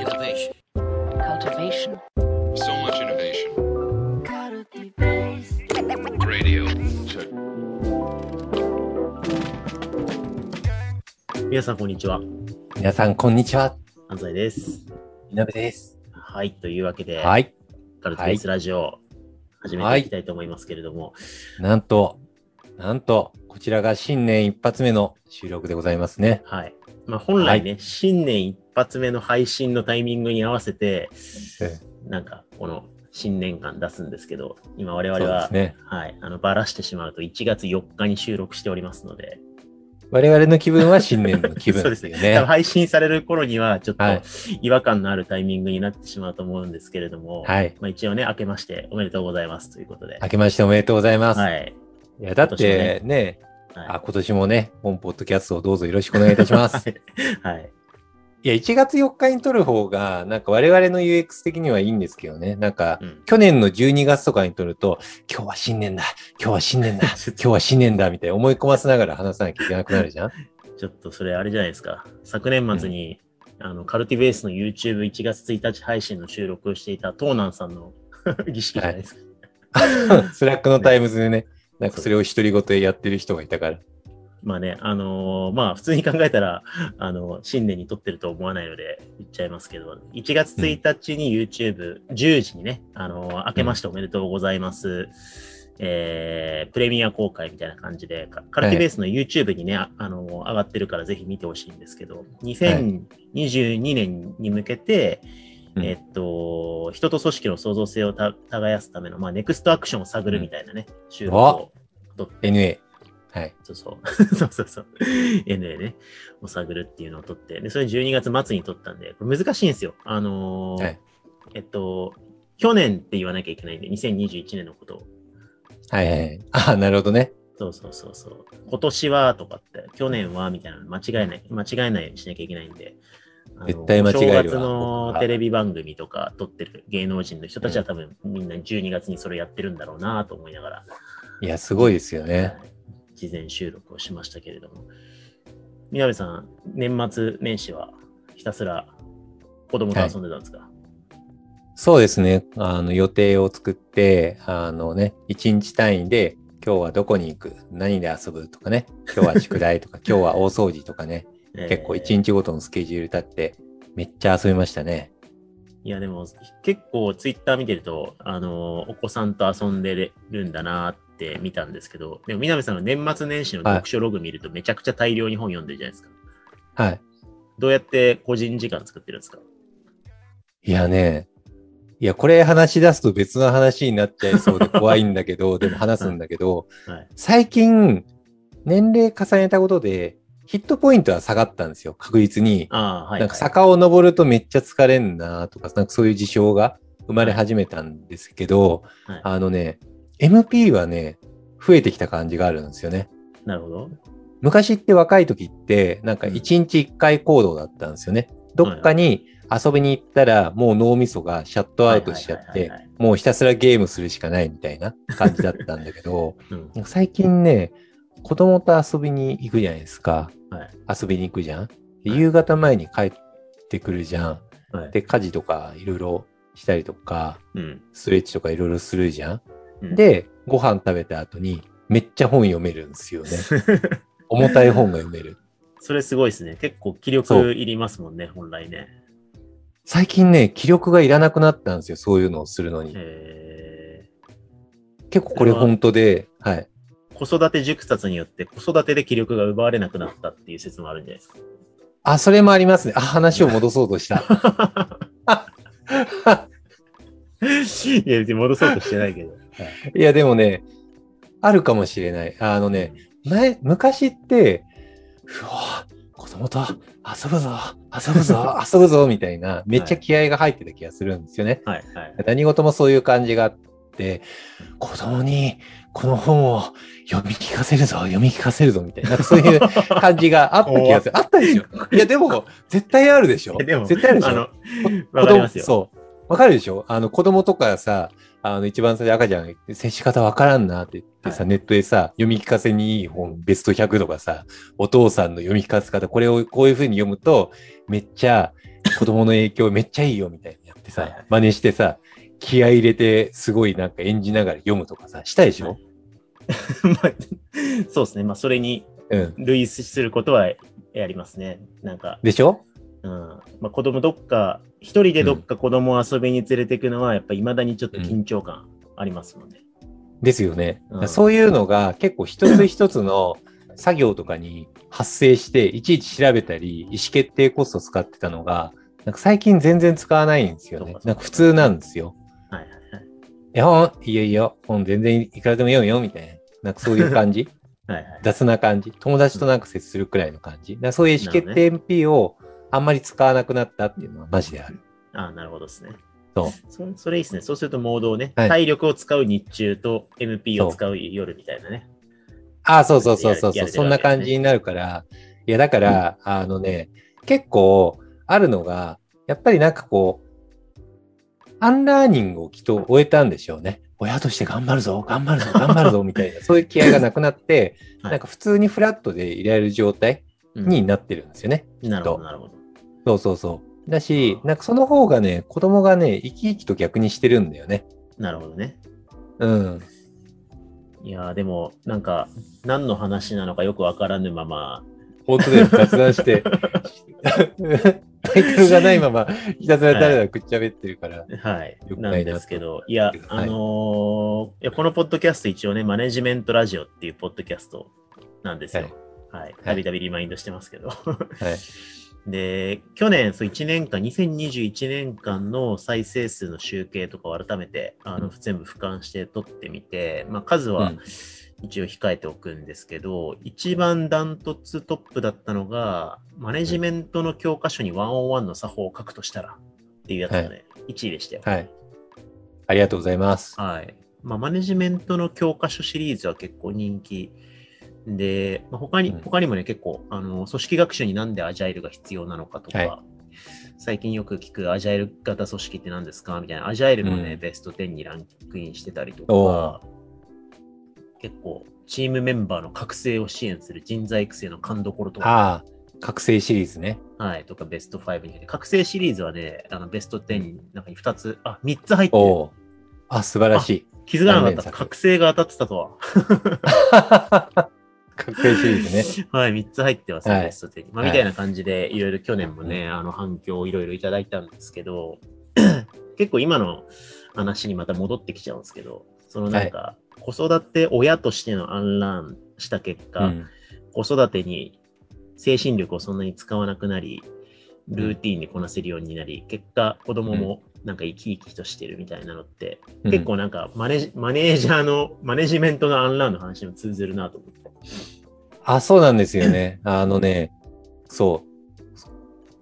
Innovation. cultivation, So much innovation. Radio. Check. 皆さん、こんにちは。皆さん、こんにちは。安西です。みなべです。はい。というわけで、はい。カルテベースラジオ、始めていきたいと思いますけれども、なんと、なんと、こちらが新年一発目の収録でございますね。はい。まあ、本来ね、新年一発目の配信のタイミングに合わせて、えなんか、この新年間出すんですけど、今我々は、ね。はい、あの、ばらしてしまうと1月4日に収録しておりますので、我々の気分は新年の気分 そうですね。多分ね。配信される頃には、ちょっとはい違和感のあるタイミングになってしまうと思うんですけれども、はい。まあ、一応ね、明けましておめでとうございますということで。明けましておめでとうございます。はい。いや、だってね、はいあ、今年もね、本ポッドキャストをどうぞよろしくお願いいたします。はい。いや、1月4日に撮る方が、なんか我々の UX 的にはいいんですけどね。なんか、うん去年の12月とかに撮ると、今日は新年だ今日は新年だ 今日は新年だみたいな思い込ませながら話さなきゃいけなくなるじゃんちょっとそれあれじゃないですか。昨年末に、あの、カルティベースの YouTube1 月1日配信の収録をしていたトーナンさんの 儀式じゃないですか。 Slack の times でね、なんかそれを独り言でやってる人がいたから。まあね、あのーまあ普通に考えたら、あの、新年に撮ってると思わないので言っちゃいますけど、1月1日に YouTube10 時にね、あのー明けましておめでとうございます。えー、プレミア公開みたいな感じで、カ CULTIBASE の YouTube にね、ああのー上がってるからぜひ見てほしいんですけど、2022年に向けて、うんえっと、人と組織の創造性をた耕すための、まあ、ネクストアクションを探るみたいなね、収録を撮って NA。はい。そうそう。そうそうそう。NA ね。を探るっていうのを取って。で、それ12月末に取ったんで、これ難しいんですよ。あのーはいえっと、去年って言わなきゃいけないんで、2021年のことを。はいはい。あなるほどね。そうそうそうそう。今年はとかって、去年はみたいなの間違えない、間違えないようにしなきゃいけないんで。絶対間違えるわお正月のテレビ番組とか撮ってる芸能人の人たちは多分みんな12月にそれやってるんだろうなと思いながら。いや、すごいですよね。はい事前収録をしましたけれども。宮部さん、年末年始はひたすら子供と遊んでたんですか、そうですね。あの、予定を作って、あのね、1日単位で、今日はどこに行く？何で遊ぶ？とかね。今日は宿題とか、今日は大掃除とかね。えー結構1日ごとのスケジュール立って、めっちゃ遊びましたね。いや、でも結構ツイッター見てると、あの、お子さんと遊んでるんだなって見たんですけど、でも南さんの年末年始の読書ログ見るとめちゃくちゃ大量に本読んでるじゃないですか。はい。どうやって個人時間作ってるんですか？いやね、いや、これ話し出すと別の話になっちゃいそうで怖いんだけど、でも話すんだけど、はい。最近、年齢重ねたことで、ヒットポイントは下がったんですよ、確実に。ああ、はい、なんか坂を登るとめっちゃ疲れんなとか、なんかそういう事象が生まれ始めたんですけど、はいあのね、MP はね、増えてきた感じがあるんですよね。なるほど。昔って若い時って、なんかうん一日一回行動だったんですよね。どっかに遊びに行ったら、もう脳みそがシャットアウトしちゃってもうひたすらゲームするしかないみたいな感じだったんだけど、最近ね、子供と遊びに行くじゃないですか。はい。遊びに行くじゃん？夕方前に帰ってくるじゃん。はい。で、家事とかいろいろしたりとか、うん。ストレッチとかいろいろするじゃん。うん、で、ご飯食べた後にめっちゃ本読めるんですよね。重たい本が読める。それすごいですね。結構気力いりますもんね、本来ね。最近ね、気力がいらなくなったんですよ。そういうのをするのに。え結構これ本当で、はい。ー、子育て熟達によって子育てで気力が奪われなくなったっていう説もあるんじゃないですか。あ、それもありますね。あ、話を戻そうとした。いや、別に戻そうとしてないけど。いや、でもね、あるかもしれない。あのね、前、昔って、うわ子供と遊ぶぞ、遊ぶぞ、遊ぶぞ、みたいな、めっちゃ気合が入ってた気がするんですよね。はい、はい。何事もそういう感じがあって、子供にこの本を読み聞かせるぞ、読み聞かせるぞ、みたいな、そういう感じがあった気がする。あったでしょ。いや、でも、絶対あるでしょ。でも、絶対あるでしょ。あの、子わかりますよ。そう。わかるでしょ。あの、子供とかさ、あの、一番最初赤ちゃん、接し方わからんなって言ってさ、はネットでさ、読み聞かせにいい本、ベスト100とかさ、お父さんの読み聞かせ方、これをこういう風に読むと、めっちゃ子供の影響めっちゃいいよみたいなやってさ、真似してさ、気合い入れてすごいなんか演じながら読むとかさ、したでしょ、まあ そうですね。まあ、それにうん。類似することはやりますね。なんか、でしょ？うん。まあ、子供どっか、一人でどっか子供を遊びに連れてくのは、やっぱ未だにちょっと緊張感ありますもんね。ですよね。うんそういうのが結構一つ一つの作業とかに発生して、いちいち調べたり、意思決定コスト使ってたのが、なんか最近全然使わないんですよね。なんか普通なんですよ。はいはいはい。いや、本いいよいいよ。本全然いくらでも読むよ、みたいな。なんかそういう感じ？はいはい。雑な感じ？友達となんか接するくらいの感じ？だそういう意思決定 MP をあんまり使わなくなったっていうのはマジである。ああ、なるほどですね。そう。そそれいいですね。そうするとモードをね、はい体力を使う日中と MP を使う夜みたいなね。ああ、そうそうそうそうそう、やれてるそんな感じになるから。いや、だから、あのね、結構あるのが、やっぱりなんかこう、アンラーニングをきっと終えたんでしょうね。親として頑張るぞ、頑張るぞ、頑張るぞ、みたいな、そういう気合がなくなって、はいなんか普通にフラットでいられる状態うんになってるんですよね。なるほど、となるほど。そうそうそう。だし、なんかその方がね、子供がね、生き生きと逆にしてるんだよね。なるほどね。うん。いやーでも、なんか、何の話なのかよくわからぬまま、本当で雑談して、タイトルがないまま、ひたすらだらだらくっちゃべってるから。はい、なよくないなんですけど、いやはい、あのーいや、このポッドキャスト一応ね、マネジメントラジオっていうポッドキャストなんですよ。はい。たびたびリマインドしてますけど。はい。で、去年、そう1年間、2021年間の再生数の集計とかを改めて、あの、うん全部俯瞰して取ってみて、まあ、数はうん一応控えておくんですけど、一番ダントツトップだったのが、マネジメントの教科書に101の作法を書くとしたらっていうやつがね、1位でしたよ。はい。ありがとうございます。はい。まあ、マネジメントの教科書シリーズは結構人気で、まあ、他に、うん他にもね、結構、あの、組織学習になんでアジャイルが必要なのかとか、はい最近よく聞くアジャイル型組織って何ですかみたいな、アジャイルもね、うんベスト10にランクインしてたりとおか、結構、チームメンバーの覚醒を支援する人材育成の勘どころとか、覚醒シリーズね。はい、とかベスト5に入って、覚醒シリーズはね、あのベスト10の中に2つ、あ、3つ入ってる。あ、素晴らしい。気づかなかった。覚醒が当たってたとは。覚醒シリーズね。はい、3つ入ってますね、はいベスト10に。まあ、はいみたいな感じで、いろいろ去年もね、あの反響をいろいろいただいたんですけど、結構今の話にまた戻ってきちゃうんですけど、そのなんか、子育て親としてのアンラーンした結果、うん子育てに精神力をそんなに使わなくなり、ルーティンにこなせるようになり、結果子供もなんか生き生きとしてるみたいなのって、うん結構なんかマネジマネージャーの、マネジメントのアンラーンの話にも通ずるなと思って。あ、そうなんですよね。あのね、そう。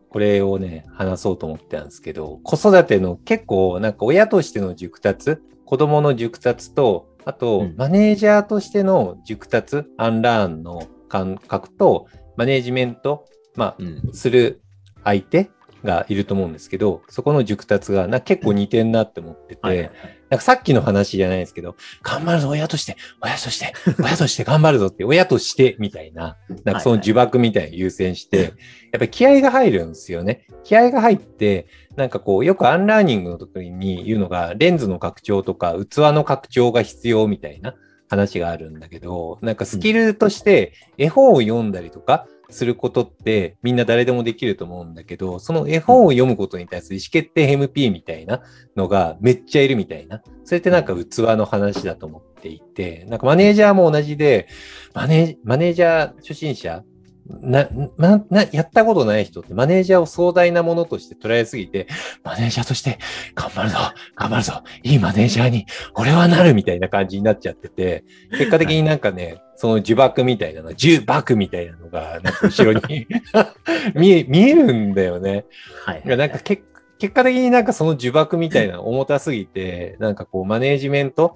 これをね、話そうと思ってたんですけど、子育ての結構、なんか親としての熟達、子供の熟達と、あと、うんマネージャーとしての熟達、アンラーンの感覚と、マネージメント、まあ、うん。する相手がいると思うんですけど、そこの熟達がな結構似てんなって思ってて、はいはいはいなんかさっきの話じゃないですけど、頑張るぞ、親として、親として、親として頑張るぞって、親として、みたいな、なんかその呪縛みたいに優先して、やっぱり気合が入るんですよね。気合が入って、なんかこう、よくアンラーニングの時に言うのが、レンズの拡張とか、器の拡張が必要みたいな話があるんだけど、なんかスキルとして、絵本を読んだりとか、することってみんな誰でもできると思うんだけど、その絵本を読むことに対する意思決定 MP みたいなのがめっちゃいるみたいな。それってなんか器の話だと思っていて、なんかマネージャーも同じで、マネーマネージャー初心者な、な、な、やったことない人ってマネージャーを壮大なものとして捉えすぎて、マネージャーとして頑張るぞ、頑張るぞ、いいマネージャーに俺はなるみたいな感じになっちゃってて、結果的になんかね、その呪縛みたいなの、呪縛みたいなのが、なんか後ろに 見え、見えるんだよね。はいなんか結結果的になんかその呪縛みたいなの重たすぎて、なんかこうマネージメント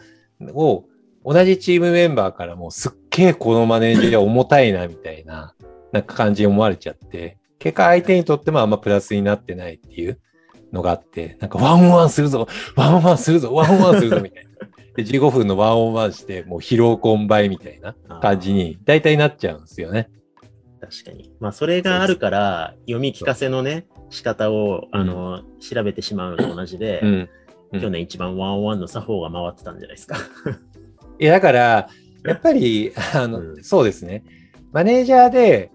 を同じチームメンバーからもすっげえこのマネージャー重たいなみたいな、なんか感じに思われちゃって、結果相手にとってもあんまプラスになってないっていうのがあって、なんかワンオンワンするぞワンオンワンするぞワンオンワンするぞみたいな。で、15分のワンオンワンして、もう疲労困憊みたいな感じに大体なっちゃうんですよね。確かに。まあ、それがあるから、読み聞かせのね、仕方を、あの、調べてしまうのと同じで、うん。うん去年一番ワンオンワンの作法が回ってたんじゃないですか。いや、だから、やっぱり、あの、うんそうですね。マネージャーで、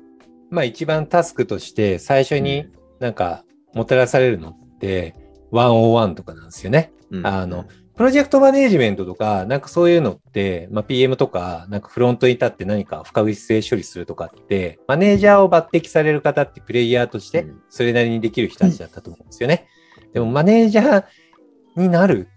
まあ一番タスクとして最初になんかもたらされるのって、101とかなんですよね。うん。あの、プロジェクトマネージメントとか、なんかそういうのって、まあ PM とか、なんかフロントに立って何か不確実性処理するとかって、マネージャーを抜擢される方ってプレイヤーとしてうん、それなりにできる人たちだったと思うんですよね。でもマネージャーになる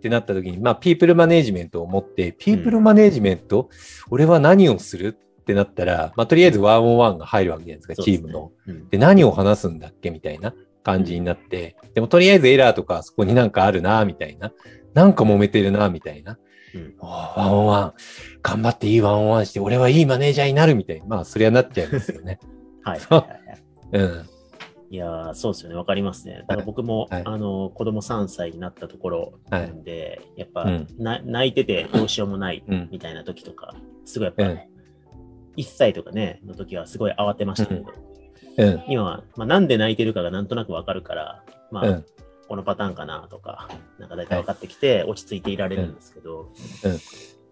ってなった時に、まあ、ピープルマネージメントを持って、ピープルマネージメント、俺は何をするってなったら、まあ、とりあえずワンオンワンが入るわけじゃないですか、チームの。。うんで、何を話すんだっけみたいな感じになって、でもとりあえずエラーとかそこになんかあるな、みたいな。なんか揉めてるな、みたいな。うんワンオンワン、頑張っていいワンオンワンして、俺はいいマネージャーになるみたいな。まあ、そりゃなっちゃいますよね。はいはいはいはい。うん。いやーそうですよね。わかりますね。だから僕も、はいあの、子供3歳になったところなんで、やっぱ、うんな泣いててどうしようもないうんみたいな時とか、すごいやっぱ、うん1歳とかね、の時はすごい慌てましたけど、うん。今は、まあ、なんで泣いてるかがなんとなくわかるから、まあ、うん。このパターンかなとか、なんか大体分かってきて、落ち着いていられるんですけど、うんうん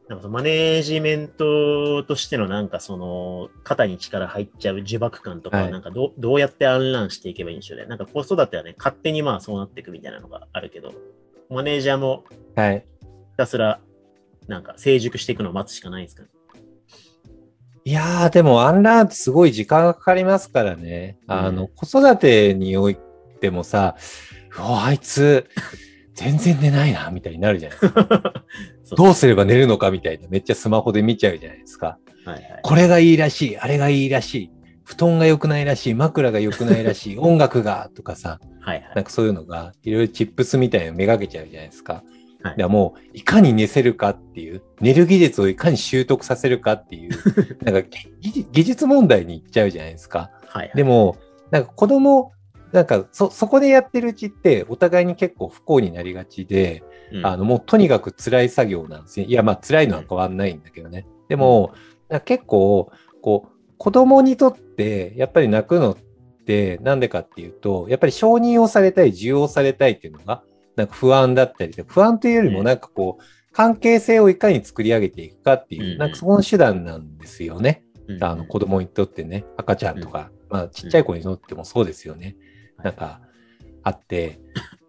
なんかそのマネージメントとしてのなんかその肩に力入っちゃう呪縛感とかははいなんかどうどうやって暗乱していけばいいんでしょうね。なんか子育てはね、勝手にまあそうなっていくみたいなのがあるけど、マネージャーもはい。ひたすらなんか成熟していくのを待つしかないですかね。いやー、でもアンラーンってすごい時間がかかりますからね。あの、うん子育てにおいてもさ、うわ、あいつ、全然寝ないな、みたいになるじゃないですか。どうすれば寝るのかみたいな、めっちゃスマホで見ちゃうじゃないですか。はいはい。これがいいらしい、あれがいいらしい、布団が良くないらしい、枕が良くないらしい、音楽が、とかさ、はいはいなんかそういうのが、いろいろチップスみたいなのめがけちゃうじゃないですか。はいだもう、いかに寝せるかっていう、寝る技術をいかに習得させるかっていう、なんか技技術問題に行っちゃうじゃないですか。はいはい。でも、なんか子供、なんかそ、そこでやってるうちって、お互いに結構不幸になりがちで、うん、あの、もうとにかく辛い作業なんですね。いや、まあ辛いのは変わんないんだけどね。でも、なんか結構、こう、子供にとって、やっぱり泣くのって、なんでかっていうと、やっぱり承認をされたい、受容されたいっていうのが、なんか不安だったりで、不安というよりもなんかこう、関係性をいかに作り上げていくかっていう、うんなんかそこの手段なんですよね。うんあの子供にとってね、赤ちゃんとか、まあちっちゃい子にとってもそうですよね。なんか、あって、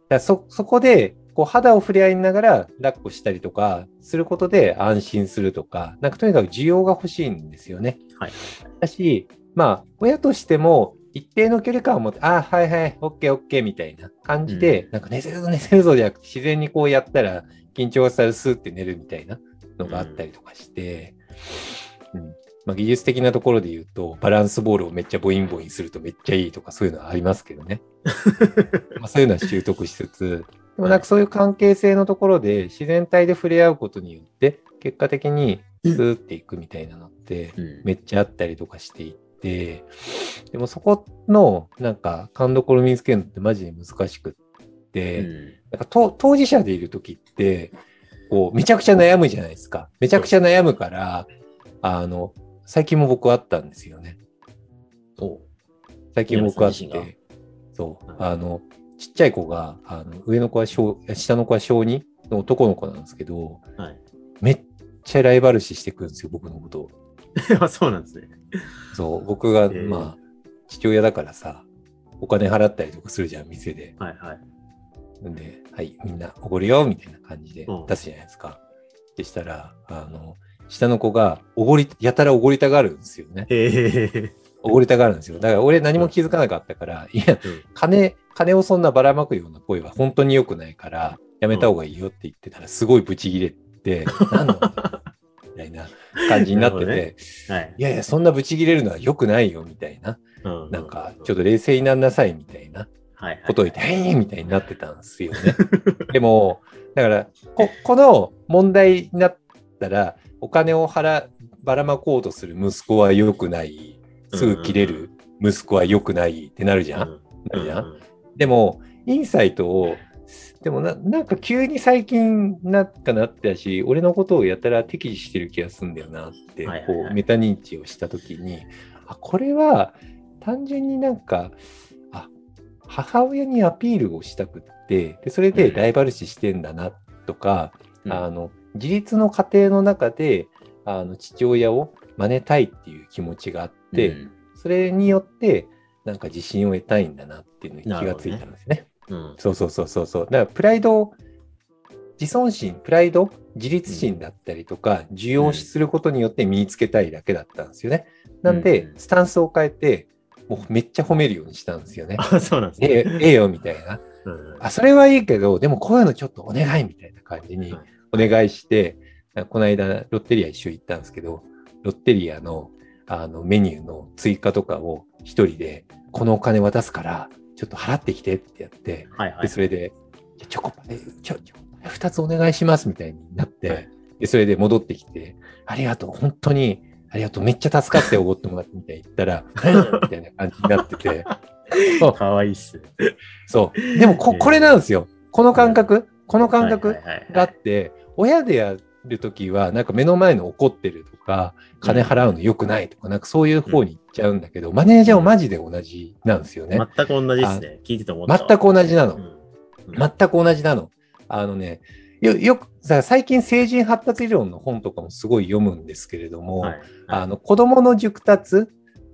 だそ、そこで、こう肌を触れ合いながら抱っこしたりとかすることで安心するとか、なんかとにかく需要が欲しいんですよね。はい。だし、まあ、親としても一定の距離感を持って、ああ、はいはい、オッケーオッケーみたいな感じで、なんか寝せるぞ寝せるぞじゃなくて、自然にこうやったら緊張したらスーって寝るみたいなのがあったりとかして、うん。まあ、技術的なところで言うと、バランスボールをめっちゃボインボインするとめっちゃいいとかそういうのはありますけどね。まあそういうのは習得しつつ、でもなんかそういう関係性のところで自然体で触れ合うことによって、結果的にスーっていくみたいなのって、うん。めっちゃあったりとかしていって、でもそこのなんか勘どころ見つけるのってマジで難しくって、うんなんかと当事者でいるときって、こう、めちゃくちゃ悩むじゃないですか。めちゃくちゃ悩むから、あの、最近も僕あったんですよね。最近僕あって、そう、はいあの、ちっちゃい子が、あの、上の子は小、下の子は小2の男の子なんですけど、はい。めっちゃライバル視してくるんですよ、僕のことを。あそうなんですね。そう、僕が、ーまあ、父親だからさ、お金払ったりとかするじゃん、店で。はいはい。んで、はい、みんなおごるよ、みたいな感じでうん出すじゃないですか。でしたら、あの、下の子が、おごり、やたらおごりたがるんですよね。おごりたがるんですよ。だから俺何も気づかなかったから、いや、うん金、金をそんなばらまくような声は本当に良くないから、やめた方がいいよって言ってたら、すごいブチギレて、なんなんだみたいな感じになってて、はい。いやいや、そんなブチギレるのは良くないよ、みたいな。うなんか、ちょっと冷静になんなさい、みたいな。はいはい、ことを言って、へいみたいになってたんですよね。でも、だから、こ、この問題になったら、お金を払、ばらまこうとする息子は良くない。すぐ切れる息子は良くないってなるじゃん、なるじゃん、でも、インサイトを、でもな、なんか急に最近なんかなったし、俺のことをやたら敵視してる気がするんだよなって、はいはいはい。こう、メタ認知をしたときに、あ、これは単純になんか、あ、母親にアピールをしたくって、でそれでライバル視してんだなとか、うん。あの、自立の過程の中で、あの、父親を真似たいっていう気持ちがあって、うん。それによって、なんか自信を得たいんだなっていうのに気がついたんですね。うんそうそうそうそうそう。だからプライド、自尊心、プライド、自立心だったりとか、受容することによって身につけたいだけだったんですよね。なんでう、んスタンスを変えて、もうめっちゃ褒めるようにしたんですよね。あ、そうなんですええね。ええよ、みたいな。うんあ、それはいいけど、でもこういうのちょっとお願いみたいな感じにはいお願いして、この間ロッテリア一緒行ったんですけど、ロッテリアのあのメニューの追加とかを一人で、このお金渡すから、ちょっと払ってきてってやって、で、はいはい。それで、チョコパイ、ちょ、チョコパイ二つお願いしますみたいになって、はいで、それで戻ってきて、ありがとう、本当に、ありがとう、めっちゃ助かっておごってもらってみたいに言ったら、うんみたいな感じになってて、そうかわいいっす。そう。でもこ、これなんですよ。この感覚、この感覚があって、親でやるときは、なんか目の前の怒ってるとか、金払うの良くないとか、なんかそういう方に行っちゃうんだけど、マネージャーもマジで同じなんですよね。全く同じですね。聞いてて思ったわ。全く同じなの。うん全く同じなの。あのね、よ、よく、さ最近成人発達理論の本とかもすごい読むんですけれども、はいあの、子供の熟達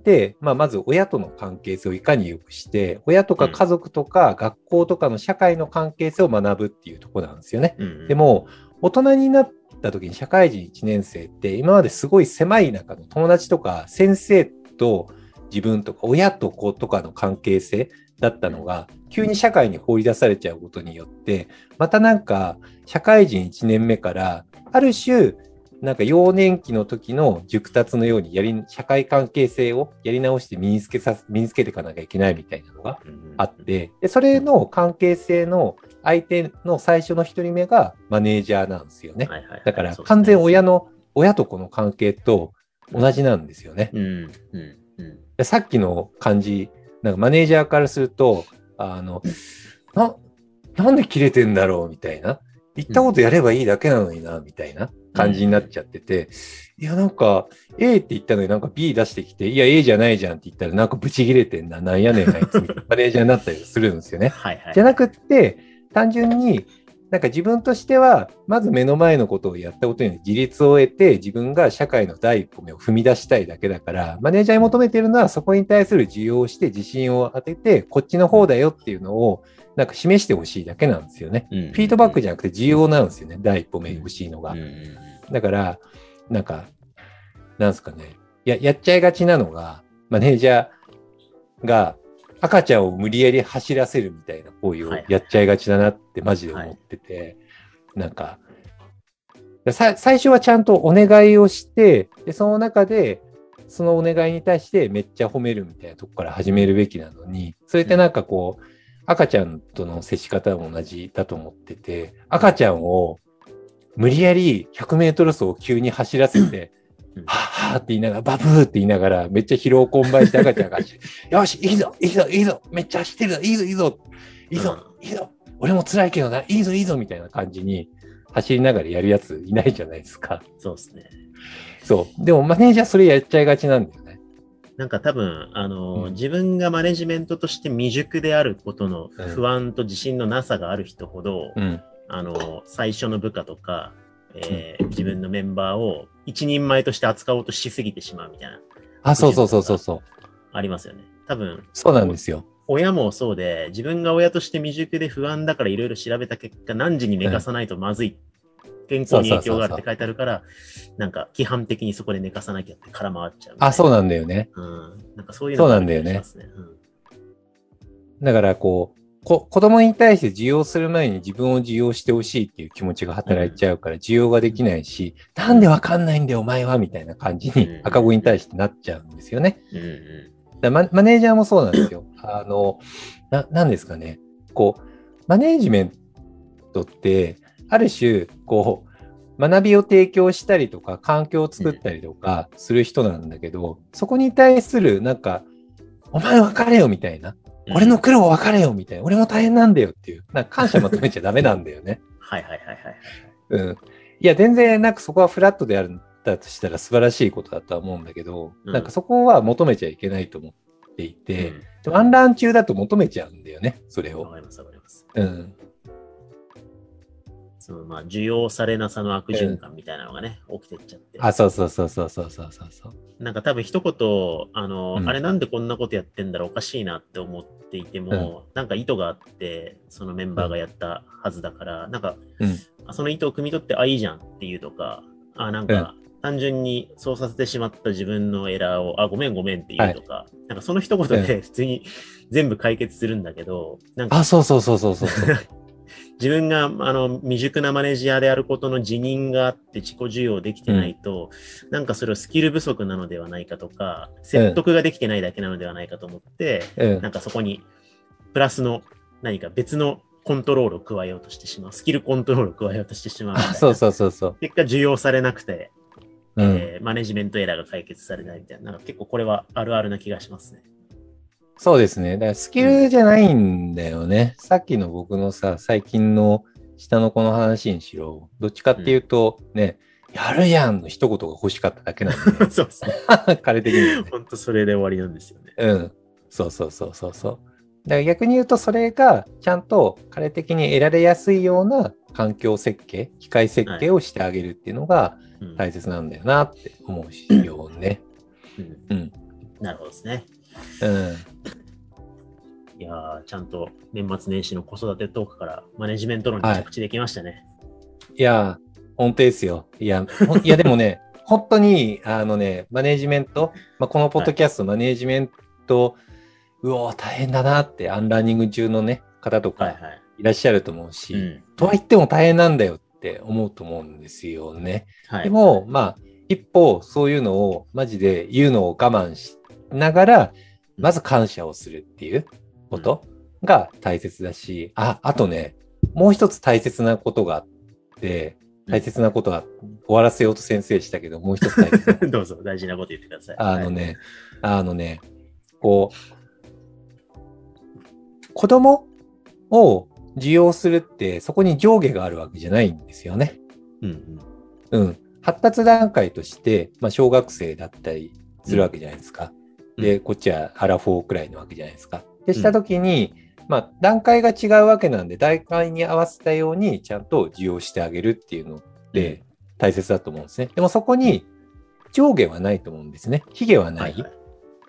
で、まあ、まず親との関係性をいかに良くして、親とか家族とか学校とかの社会の関係性を学ぶっていうところなんですよね。うんでも、大人になった時に社会人1年生って、今まですごい狭い中の友達とか先生と自分とか親と子とかの関係性だったのが、急に社会に放り出されちゃうことによって、またなんか社会人1年目から、ある種、なんか幼年期の時の熟達のようにやり、社会関係性をやり直して身につけさ、身につけていかなきゃいけないみたいなのがうん。あって、で、それの関係性の相手の最初の一人目がマネージャーなんですよね。はいはいはいだから完全親の、親と子の関係と同じなんですよね。うんうんうんでさっきの感じ、なんかマネージャーからすると、あの、な、なんで切れてんだろうみたいな。言ったことやればいいだけなのにな、みたいな感じになっちゃってて、いや、なんか、A って言ったのになんか B 出してきて、いや、A じゃないじゃんって言ったらなんかブチ切れてんな、なんやねん、あいつ、マネージャーになったりするんですよね。はいはい。じゃなくって、単純に、なんか自分としては、まず目の前のことをやったことに自立を得て、自分が社会の第一歩目を踏み出したいだけだから、マネージャーに求めているのは、そこに対する需要をして自信を当てて、こっちの方だよっていうのを、なんか示してほしいだけなんですよね。うんフィードバックじゃなくて需要なんですよね。第一歩目欲しいのがうん。うんだから、なんか、なんすかね。や、やっちゃいがちなのが、マネージャーが赤ちゃんを無理やり走らせるみたいな行為をはいやっちゃいがちだなってマジで思ってて、なんか、さ最初はちゃんとお願いをして、で、その中で、そのお願いに対してめっちゃ褒めるみたいなとこから始めるべきなのに、それってなんかこう、赤ちゃんとの接し方も同じだと思ってて、赤ちゃんを無理やり100メートル走を急に走らせて、うんはぁって言いながら、バブーって言いながら、めっちゃ疲労困憊して赤ちゃんが よし、いいぞ、いいぞ、いいぞ、めっちゃ走ってるぞ、いいぞ、いいぞ、いいぞ、いいぞ、俺も辛いけどな、いいぞ、いいぞ、みたいな感じに走りながらやるやついないじゃないですか。そうですね。そう。でもマネージャーそれやっちゃいがちなんだよね。なんか多分、あの、うん自分がマネジメントとして未熟であることのうん不安と自信のなさがある人ほど、うん。あの、最初の部下とか、えー自分のメンバーを一人前として扱おうとしすぎてしまうみたいな、あ、そうそうそうそうそう。ありますよね。多分、そうなんですよ。親もそうで、自分が親として未熟で不安だからいろいろ調べた結果、何時に寝かさないとまずい。健康に影響があるって書いてあるから、なんか規範的にそこで寝かさなきゃって空回っちゃう。あ、そうななんだよね。うん。なんかそういうのそうなんだよねがある気がしますね。うんだからこう、こ子供に対して需要する前に自分を受容してほしいっていう気持ちが働いちゃうから、受容ができないし、なんでわかんないんだよ、お前は、みたいな感じにうん赤子に対してなっちゃうんですよね。うんうだからママネージャーもそうなんですよ。あの、な、なんですかね。こう、マネージメントって、ある種、こう、学びを提供したりとか、環境を作ったりとかする人なんだけど、そこに対する、なんか、お前分かれよみたいな。ん。俺の苦労分かれよみたいな。俺も大変なんだよっていう。なんか感謝求めちゃダメなんだよね。はいはいはいはい。うん。いや、全然、なんかそこはフラットであるんだとしたら素晴らしいことだとは思うんだけど、うんなんかそこは求めちゃいけないと思っっていて、うんでワンラン中だと求めちゃうんだよね、それを。わかります、わかります。うん。そのまあ需要されなさの悪循環みたいなのがね、う、起きてっちゃって。あ、そうそうそうそうそうそうそうなんか多分一言、あの、うん、あれなんでこんなことやってんだろうおかしいなって思っていても、うん、なんか意図があって、そのメンバーがやったはずだから、なんか、その意図を汲み取って、あ、いいじゃんっていうとか、あ、なんか、単純にそうさせてしまった自分のエラーを、あ、ごめんごめんって言うとか、はい、なんかその一言で普通に全部解決するんだけど、なんか。あ、そうそうそうそうそう,そう。自分があの未熟なマネージャーであることの辞任があって自己需要できてないと、なんかそれをスキル不足なのではないかとか、説得ができてないだけなのではないかと思って、うんなんかそこにプラスの何か別のコントロールを加えようとしてしまう、スキルコントロールを加えようとしてしまう。そうそうそうそう。結果受容されなくて、うん。えーマネジメントエラーが解決されないみたいな、なんか結構これはあるあるな気がしますね。そうですね。だからスキルじゃないんだよね。さっきの僕のさ、最近の下の子の話にしろ、どっちかっていうと、ね、やるやんの一言が欲しかっただけなんで、そうですね。彼的にはね。本当それで終わりなんですよね。うん。そうそうそうそうそう。だから逆に言うと、それがちゃんと彼的に得られやすいような環境設計、機械設計をしてあげるっていうのがうん大切なんだよなって思うしようね。うんうん。なるほどですね。うん。いやー、ちゃんと年末年始の子育てトークからマネジメント論に着地できましたね。いや、本当ですよ。いや、いやでもね、本当に、あのね、マネジメント、まあ、このポッドキャスト、マネジメント、うおー、大変だなって、アンラーニング中のね、方とかはいはい。いらっしゃると思うし、うんとは言っても大変なんだよって思うと思うんですよね。はい、でも、まあ、一歩そういうのをマジで言うのを我慢しながら、まず感謝をするっていうことが大切だし、あ、あとね、もう一つ大切なことがあって、大切なことは終わらせようと先生したけど、もう一つ大切な どうぞ、大事なこと言ってください。あのね、あのね、こう、子供を受容するって、そこに上下があるわけじゃないんですよね。はい、うんうん。うん。発達段階として、まあ、小学生だったりするわけじゃないですか。うんで、こっちはアラフォーくらいのわけじゃないですか。で、したときに、まあ、段階が違うわけなんで、段階に合わせたように、ちゃんと受容してあげるっていうのって大切だと思うんですね。でもそこに上下はないと思うんですね。卑下はない。はいはい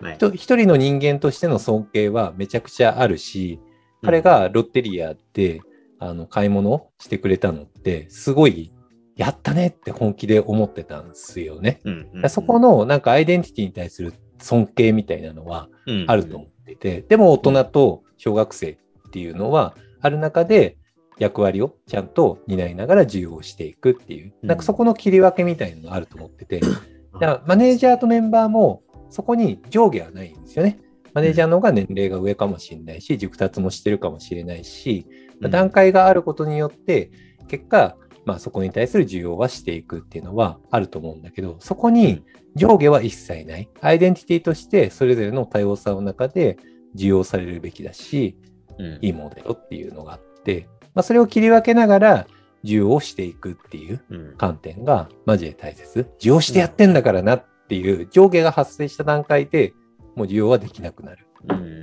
一人の人間としての尊敬はめちゃくちゃあるし、彼がロッテリアで、あの、買い物をしてくれたのって、すごい、やったねって本気で思ってたんですよね。そこの、なんかアイデンティティに対する尊敬みたいなのはあると思っていて、でも大人と小学生っていうのは、ある中で役割をちゃんと担いながら授与をしていくっていう、うん。なんかそこの切り分けみたいなのがあると思ってて、だからマネージャーとメンバーもそこに上下はないんですよね。マネージャーの方が年齢が上かもしれないし、熟達もしてるかもしれないし、うん。段階があることによって、結果、まあそこに対する需要はしていくっていうのはあると思うんだけど、そこに上下は一切ない。アイデンティティとしてそれぞれの多様さの中で需要されるべきだし、うんいいものだよっていうのがあって、まあそれを切り分けながら需要をしていくっていううん観点がマジで大切。需要してやってんだからなっていう上下が発生した段階でもう需要はできなくなる。うんうん、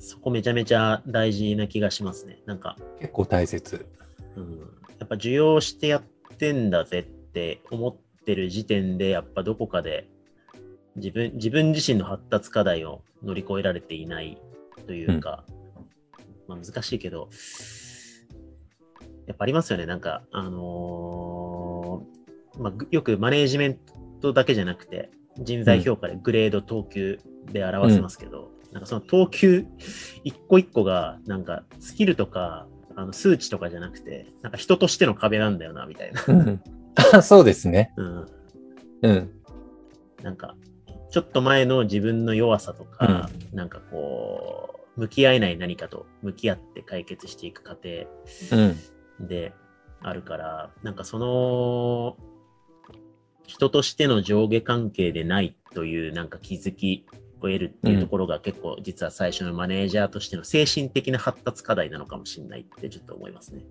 そこめちゃめちゃ大事な気がしますね。なんか、結構大切。うん、やっぱ受容してやってんだぜって思ってる時点で、やっぱどこかで自分自分自身の発達課題を乗り越えられていないというか、まあ、難しいけど、やっぱありますよね。なんか、あのーまあ、ぐよくマネージメントだけじゃなくて、人材評価でグレード、等級で表せますけど、なんかその等級一個一個が、なんかスキルとか、あの数値とかじゃなくて、なんか人としての壁なんだよな、みたいな。うんあそうですね。うん。うん。なんか、ちょっと前の自分の弱さとか、なんかこう、向き合えない何かと向き合って解決していく過程うん。であるから、なんかその、人としての上下関係でないというなんか気づきを得るっていうところが結構実は最初のマネージャーとしての精神的な発達課題なのかもしれないってちょっと思いますね。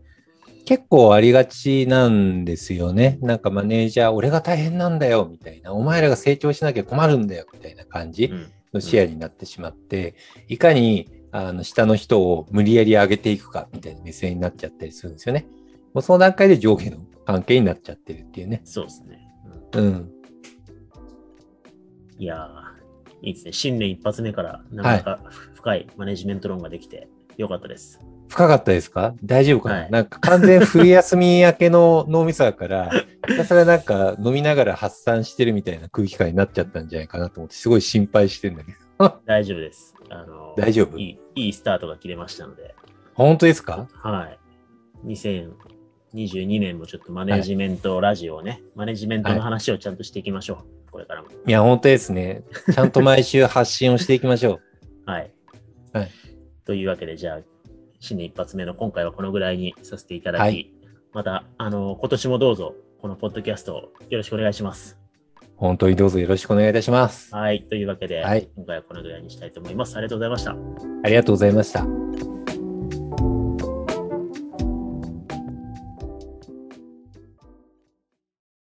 結構ありがちなんですよね。なんかマネージャー、俺が大変なんだよ、みたいな。お前らが成長しなきゃ困るんだよ、みたいな感じうんのシェアになってしまって、いかにあの下の人を無理やり上げていくか、みたいな目線になっちゃったりするんですよね。もうその段階で上下の関係になっちゃってるっていうね。そうですね。うんうん。いやー、いいですね。新年一発目から、なかなか深いマネジメント論ができて、よかったです。深かったですか？大丈夫かな、はいなんか完全冬休み明けの 脳みそだから、ひたすらなんか飲みながら発散してるみたいな空気感になっちゃったんじゃないかなと思って、すごい心配してんだけど。大丈夫です。あの大丈夫？いいいいスタートが切れましたので、本当ですか？はい。2022年もちょっとマネジメントラジオをね、マネジメントの話をちゃんとしていきましょう。これからも。いや、本当ですね。ちゃんと毎週発信をしていきましょう。はい。はい。というわけで、じゃあ、新年一発目の今回はこのぐらいにさせていただき、はいまた、あの、今年もどうぞ、このポッドキャストをよろしくお願いします。本当にどうぞよろしくお願いいたします。はい。というわけで、はい今回はこのぐらいにしたいと思います。ありがとうございました。ありがとうございました。